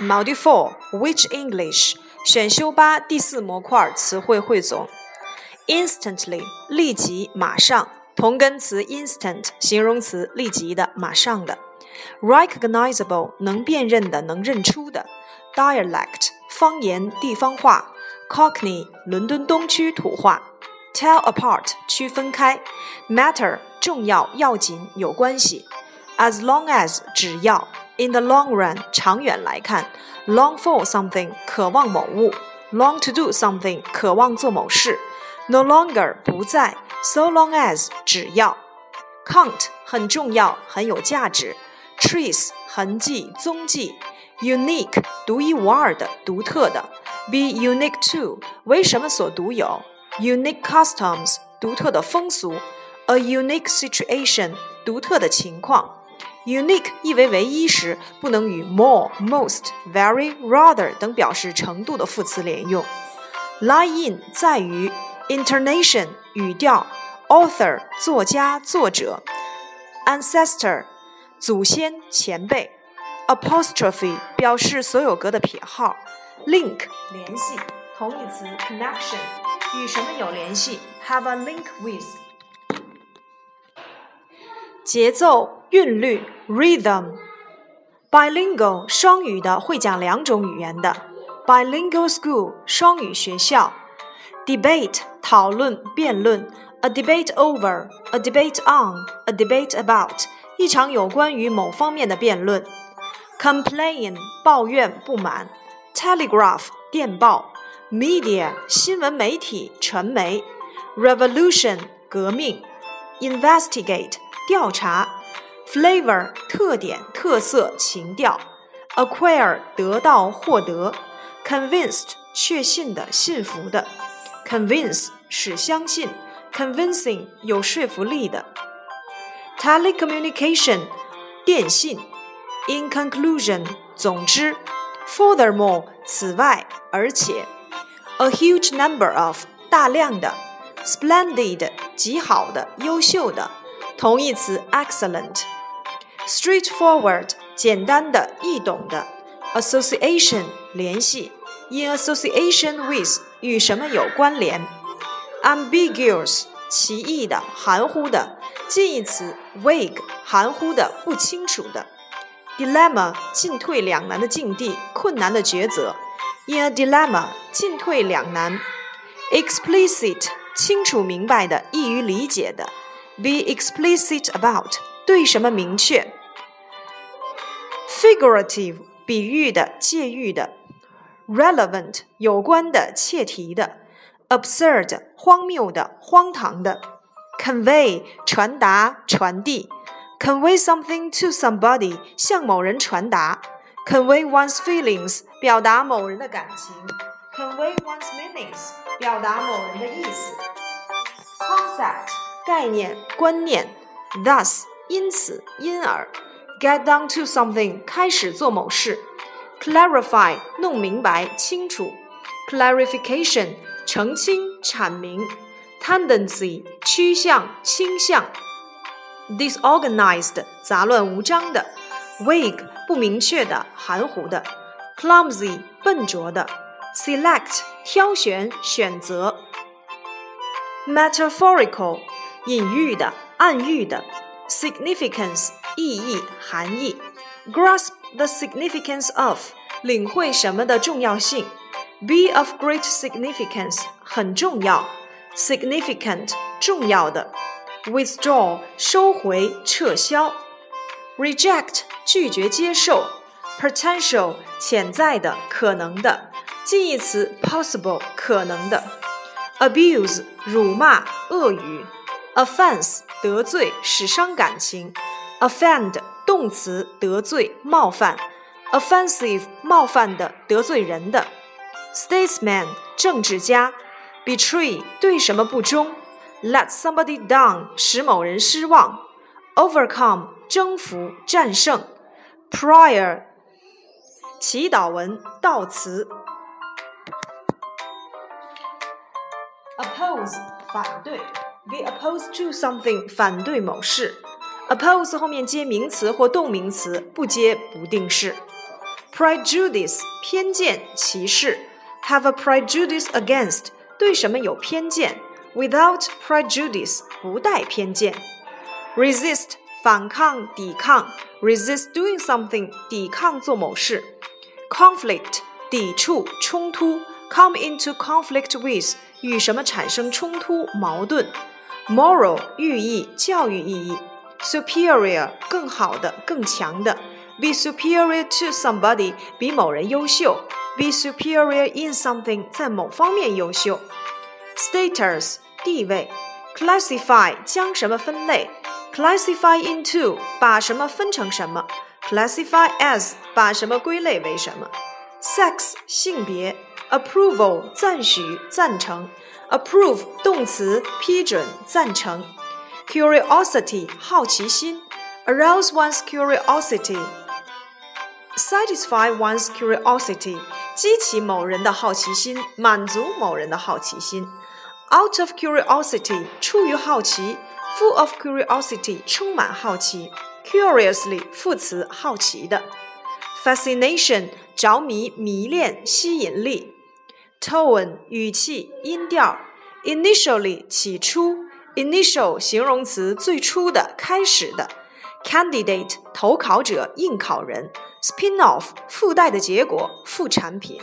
Module Four Which English 选修八第四模块词汇汇总。Instantly 立即马上，同根词 instant 形容词立即的马上的。Recognizable 能辨认的能认出的。Dialect 方言地方话。Cockney 伦敦东区土话。Tell apart 区分开。Matter 重要要紧有关系。As long as 只要。In the long run 长远来看。Long for something 渴望某物。Long to do something 渴望做某事。No longer 不在。So long as 只要。Count 很重要很有价值。Trace 痕迹踪迹。Unique 独一无二的独特的。Be unique to 为什么所独有。Unique customs 独特的风俗。A unique situation 独特的情况。 Unique 意为唯一时，不能与 more、most、very、rather 等表示程度的副词连用。Lie in 在于 intonation 语调，author 作家作者，ancestor 祖先前辈，apostrophe 表示所有格的撇号，link 联系同义词 connection 与什么有联系，have a link with 节奏韵律 rhythm。bilingual 双语的会讲两种语言的 bilingual school 双语学校。debate 讨论辩论，a debate over, a debate on, a debate about 一场有关于某方面的辩论。complain 抱怨不满，telegraph 电报，media 新闻媒体传媒，revolution 革命，investigate 调查，flavor 特点特色情调，acquire 得到获得，convinced 确信的信服的，convince 使相信，convincing 有说服力的，telecommunication 电信，in conclusion 总之，furthermore 此外而且，a huge number of 大量的，splendid 极好的优秀的。 同义词 excellent，straightforward 简单的易懂的，association 联系，in association with 与什么有关联，ambiguous 奇异的含糊的，近义词 vague 含糊的不清楚的，dilemma 进退两难的境地困难的抉择，in a dilemma 进退两难，explicit 清楚明白的易于理解的。Be explicit about 对什么明确，figurative 比喻的、借喻的，relevant 有关的、切题的，absurd 荒谬的、荒唐的，convey 传达、传递，convey something to somebody 向某人传达，convey one's feelings 表达某人的感情，convey one's meanings 表达某人的意思，concept。 概念、观念，thus 因此、因而，get down to something 开始做某事，clarify 弄明白、清楚，clarification 澄清、阐明，tendency 趋向、倾向，disorganized 杂乱无章的，vague 不明确的、含糊的，clumsy 笨拙的，select 挑选、选择，metaphorical。 隐喻的、暗喻的，significance 意义、含义，grasp the significance of 领会什么的重要性，be of great significance 很重要，significant 重要的，withdraw 收回、撤销，reject 拒绝接受，potential 潜在的、可能的，近义词 possible 可能的，abuse 辱骂、恶语。 offense 得罪使伤感情，offend 动词得罪冒犯，offensive 冒犯的得罪人的，statesman 政治家，betray 对什么不忠，let somebody down 使某人失望，overcome 征服战胜，prayer 祈祷文悼词，oppose 反对。 Be opposed to something，反对某事。Oppose 后面接名词或动名词，不接不定式。 prejudice 偏见歧视，have a prejudice against 对什么有偏见，without prejudice 不带偏见，resist 反抗抵抗，resist doing something 抵抗做某事，conflict 抵触冲突，come into conflict with 与什么产生冲突矛盾 ，moral 寓意教育意义，superior 更好的更强的。be superior to somebody 比某人优秀，be superior in something 在某方面优秀。status 地位，classify 将什么分类，classify into 把什么分成什么，classify as 把什么归类为什么。sex 性别，approval 赞许赞成 ，approve 动词批准赞成。curiosity 好奇心，arouse one's curiosity。satisfy one's curiosity，激起某人的好奇心，满足某人的好奇心。out of curiosity，出于好奇；full of curiosity，充满好奇；curiously，副词，好奇的。fascination，着迷、迷恋、吸引力。 tone，语气、音调。initially，起初。initial，形容词，最初的、开始的。candidate 投考者、应考人，spin-off 附带的结果、副产品。